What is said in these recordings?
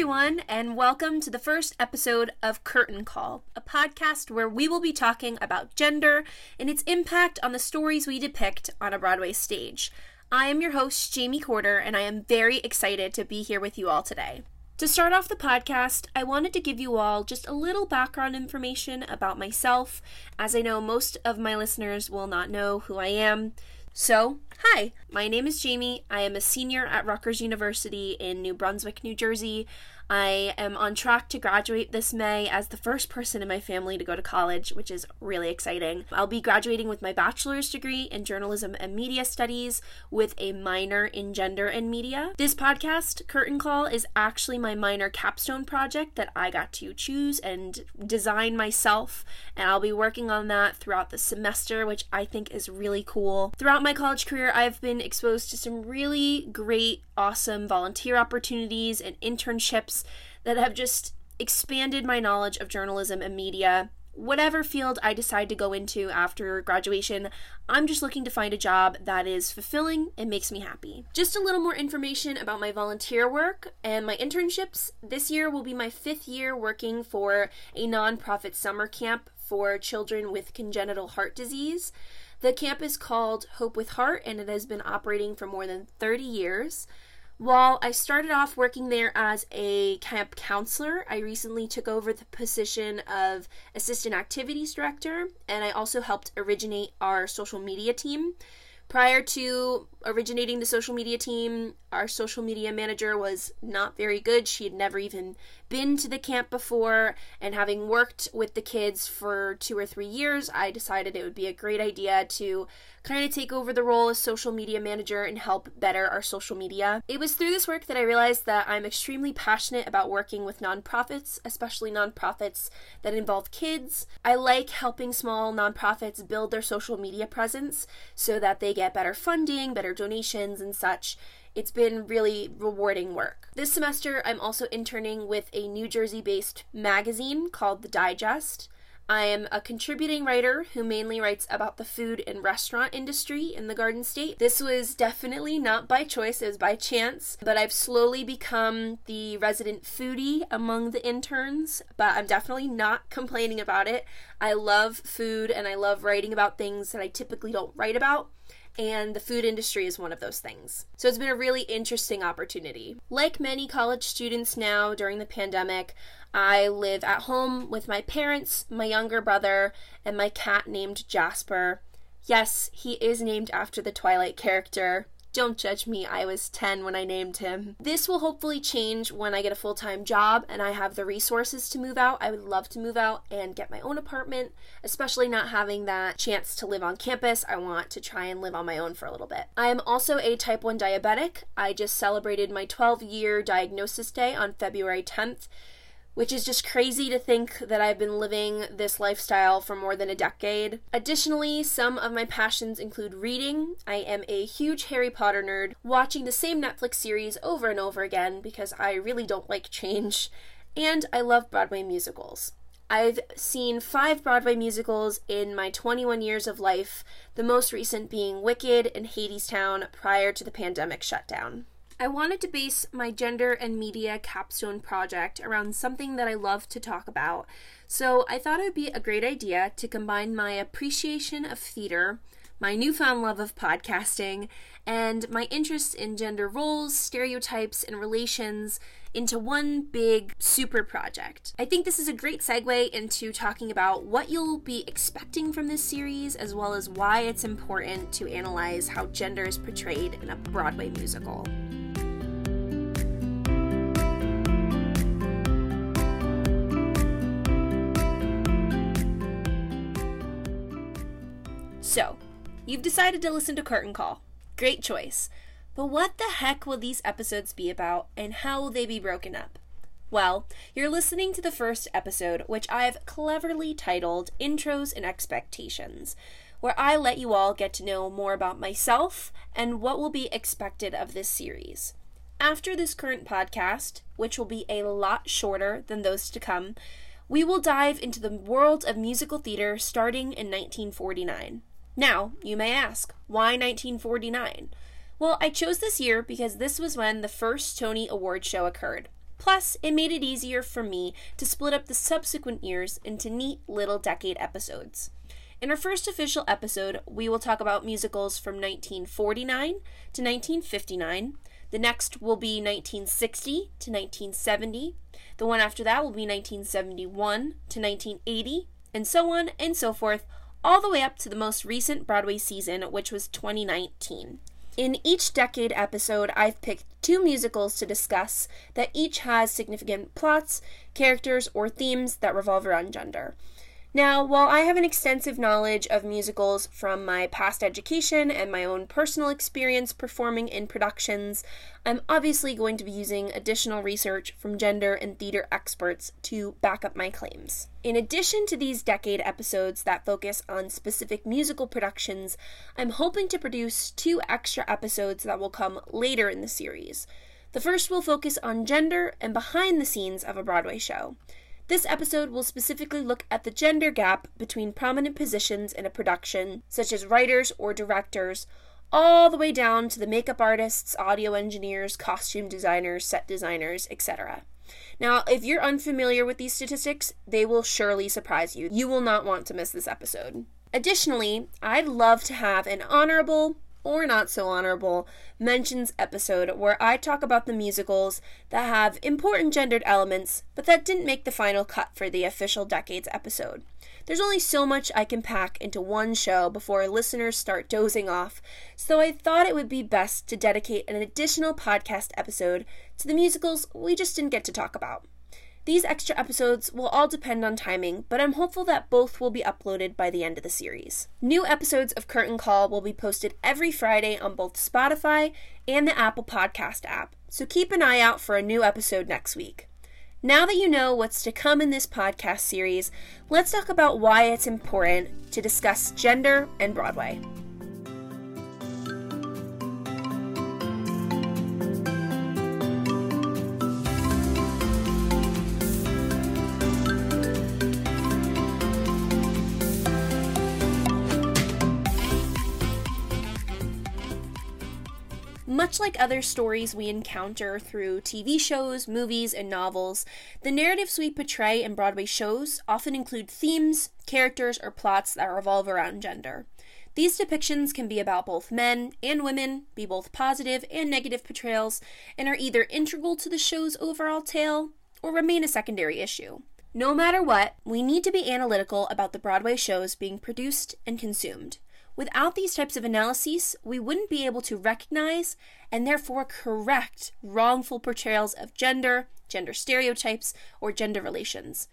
everyone, and welcome to the first episode of Curtain Call, a podcast where we will be talking about gender and its impact on the stories we depict on a Broadway stage. I am your host, Jamie Corter, and I am very excited to be here with you all today. To start off the podcast, I wanted to give you all just a little background information about myself, as I know most of my listeners will not know who I am. So, hi, my name is Jamie. I am a senior at Rutgers University in New Brunswick, New Jersey. I am on track to graduate this May as the first person in my family to go to college, which is really exciting. I'll be graduating with my bachelor's degree in journalism and media studies with a minor in gender and media. This podcast, Curtain Call, is actually my minor capstone project that I got to choose and design myself, and I'll be working on that throughout the semester, which I think is really cool. Throughout my college career, I've been exposed to some really great, awesome volunteer opportunities and internships that have just expanded my knowledge of journalism and media. Whatever field I decide to go into after graduation, I'm just looking to find a job that is fulfilling and makes me happy. Just a little more information about my volunteer work and my internships. This year will be my fifth year working for a nonprofit summer camp for children with congenital heart disease. The camp is called Hope with Heart and it has been operating for more than 30 years. While I started off working there as a camp counselor, I recently took over the position of assistant activities director, and I also helped originate our social media team. Prior to originating the social media team, our social media manager was not very good. She had never even been to the camp before, and having worked with the kids for two or three years, I decided it would be a great idea to kind of take over the role as social media manager and help better our social media. It was through this work that I realized that I'm extremely passionate about working with nonprofits, especially nonprofits that involve kids. I like helping small nonprofits build their social media presence so that they get better funding, better donations, and such. It's been really rewarding work. This semester, I'm also interning with a New Jersey based magazine called The Digest. I am a contributing writer who mainly writes about the food and restaurant industry in the Garden State. This was definitely not by choice, it was by chance, but I've slowly become the resident foodie among the interns, but I'm definitely not complaining about it. I love food and I love writing about things that I typically don't write about and the food industry is one of those things. So it's been a really interesting opportunity. Like many college students now during the pandemic, I live at home with my parents, my younger brother, and my cat named Jasper. Yes, he is named after the Twilight character. Don't judge me, I was 10 when I named him. This will hopefully change when I get a full time job and I have the resources to move out. I would love to move out and get my own apartment, especially not having that chance to live on campus. I want to try and live on my own for a little bit. I am also a type 1 diabetic. I just celebrated my 12 year diagnosis day on February 10th which is just crazy to think that I've been living this lifestyle for more than a decade. Additionally, some of my passions include reading. I am a huge Harry Potter nerd, watching the same Netflix series over and over again because I really don't like change, and I love Broadway musicals. I've seen five Broadway musicals in my 21 years of life, the most recent being Wicked and Hadestown prior to the pandemic shutdown. I wanted to base my gender and media capstone project around something that I love to talk about, so I thought it would be a great idea to combine my appreciation of theater, my newfound love of podcasting, and my interest in gender roles, stereotypes, and relations into one big super project. I think this is a great segue into talking about what you'll be expecting from this series, as well as why it's important to analyze how gender is portrayed in a Broadway musical. You've decided to listen to Curtain Call. Great choice. But what the heck will these episodes be about, and how will they be broken up? Well, you're listening to the first episode, which I've cleverly titled Intros and Expectations, where I let you all get to know more about myself and what will be expected of this series. After this current podcast, which will be a lot shorter than those to come, we will dive into the world of musical theater starting in 1949. Now, you may ask, why 1949? Well, I chose this year because this was when the first Tony Award show occurred. Plus, it made it easier for me to split up the subsequent years into neat little decade episodes. In our first official episode, we will talk about musicals from 1949 to 1959. The next will be 1960 to 1970. The one after that will be 1971 to 1980, and so on and so forth, all the way up to the most recent Broadway season, which was 2019. In each decade episode, I've picked two musicals to discuss that each has significant plots, characters, or themes that revolve around gender. Now, while I have an extensive knowledge of musicals from my past education and my own personal experience performing in productions, I'm obviously going to be using additional research from gender and theater experts to back up my claims. In addition to these decade episodes that focus on specific musical productions, I'm hoping to produce two extra episodes that will come later in the series. The first will focus on gender and behind the scenes of a Broadway show. This episode will specifically look at the gender gap between prominent positions in a production, such as writers or directors, all the way down to the makeup artists, audio engineers, costume designers, set designers, etc. Now, if you're unfamiliar with these statistics, they will surely surprise you. You will not want to miss this episode. Additionally, I'd love to have an honorable or not so honorable mentions episode where I talk about the musicals that have important gendered elements but that didn't make the final cut for the official decades episode. There's only so much I can pack into one show before listeners start dozing off, so I thought it would be best to dedicate an additional podcast episode to the musicals we just didn't get to talk about. These extra episodes will all depend on timing, but I'm hopeful that both will be uploaded by the end of the series. New episodes of Curtain Call will be posted every Friday on both Spotify and the Apple Podcast app, so keep an eye out for a new episode next week. Now that you know what's to come in this podcast series, let's talk about why it's important to discuss gender and Broadway. Much like other stories we encounter through TV shows, movies, and novels, the narratives we portray in Broadway shows often include themes, characters, or plots that revolve around gender. These depictions can be about both men and women, be both positive and negative portrayals, and are either integral to the show's overall tale or remain a secondary issue. No matter what, we need to be analytical about the Broadway shows being produced and consumed. Without these types of analyses, we wouldn't be able to recognize and therefore correct wrongful portrayals of gender, gender stereotypes, or gender relations.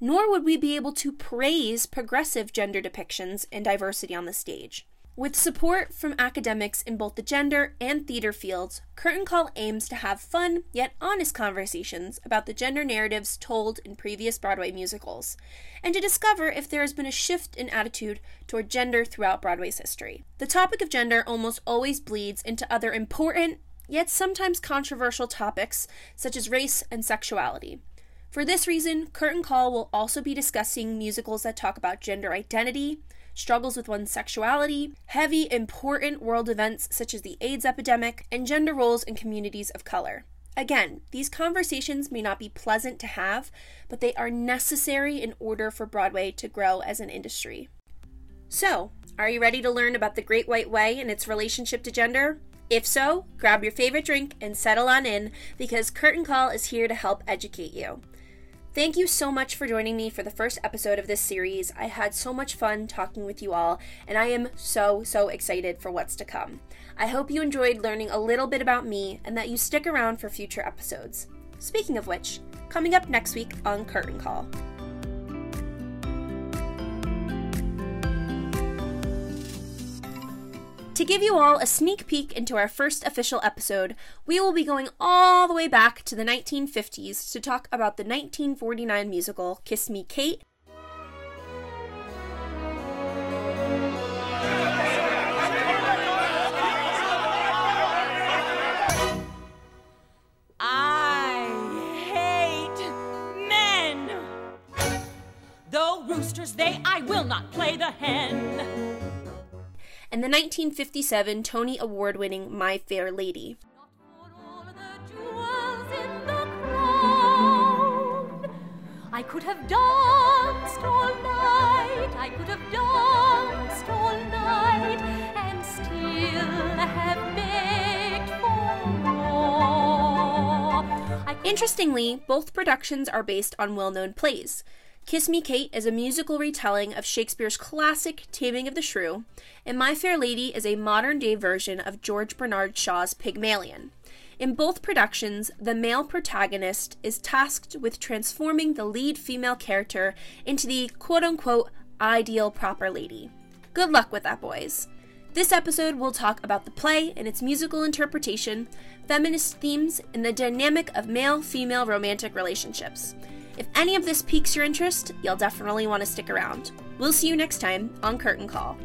Nor would we be able to praise progressive gender depictions and diversity on the stage. With support from academics in both the gender and theater fields, Curtain Call aims to have fun yet honest conversations about the gender narratives told in previous Broadway musicals, and to discover if there has been a shift in attitude toward gender throughout Broadway's history. The topic of gender almost always bleeds into other important, yet sometimes controversial topics, such as race and sexuality. For this reason, Curtain Call will also be discussing musicals that talk about gender identity, struggles with one's sexuality, heavy, important world events such as the AIDS epidemic, and gender roles in communities of color. Again, these conversations may not be pleasant to have, but they are necessary in order for Broadway to grow as an industry. So, are you ready to learn about the Great White Way and its relationship to gender? If so, grab your favorite drink and settle on in because Curtain Call is here to help educate you. Thank you so much for joining me for the first episode of this series. I had so much fun talking with you all, and I am so, so excited for what's to come. I hope you enjoyed learning a little bit about me and that you stick around for future episodes. Speaking of which, coming up next week on Curtain Call. To give you all a sneak peek into our first official episode, we will be going all the way back to the 1950s to talk about the 1949 musical Kiss Me Kate. I hate men. Though roosters they I will not play the hen and the 1957 Tony Award winning My Fair Lady. I could have danced all night, I could have danced all night, and still have begged for more. I Interestingly, both productions are based on well known plays. Kiss Me Kate is a musical retelling of Shakespeare's classic Taming of the Shrew, and My Fair Lady is a modern day version of George Bernard Shaw's Pygmalion. In both productions, the male protagonist is tasked with transforming the lead female character into the quote unquote ideal proper lady. Good luck with that, boys. This episode will talk about the play and its musical interpretation, feminist themes, and the dynamic of male female romantic relationships. If any of this piques your interest, you'll definitely want to stick around. We'll see you next time on Curtain Call.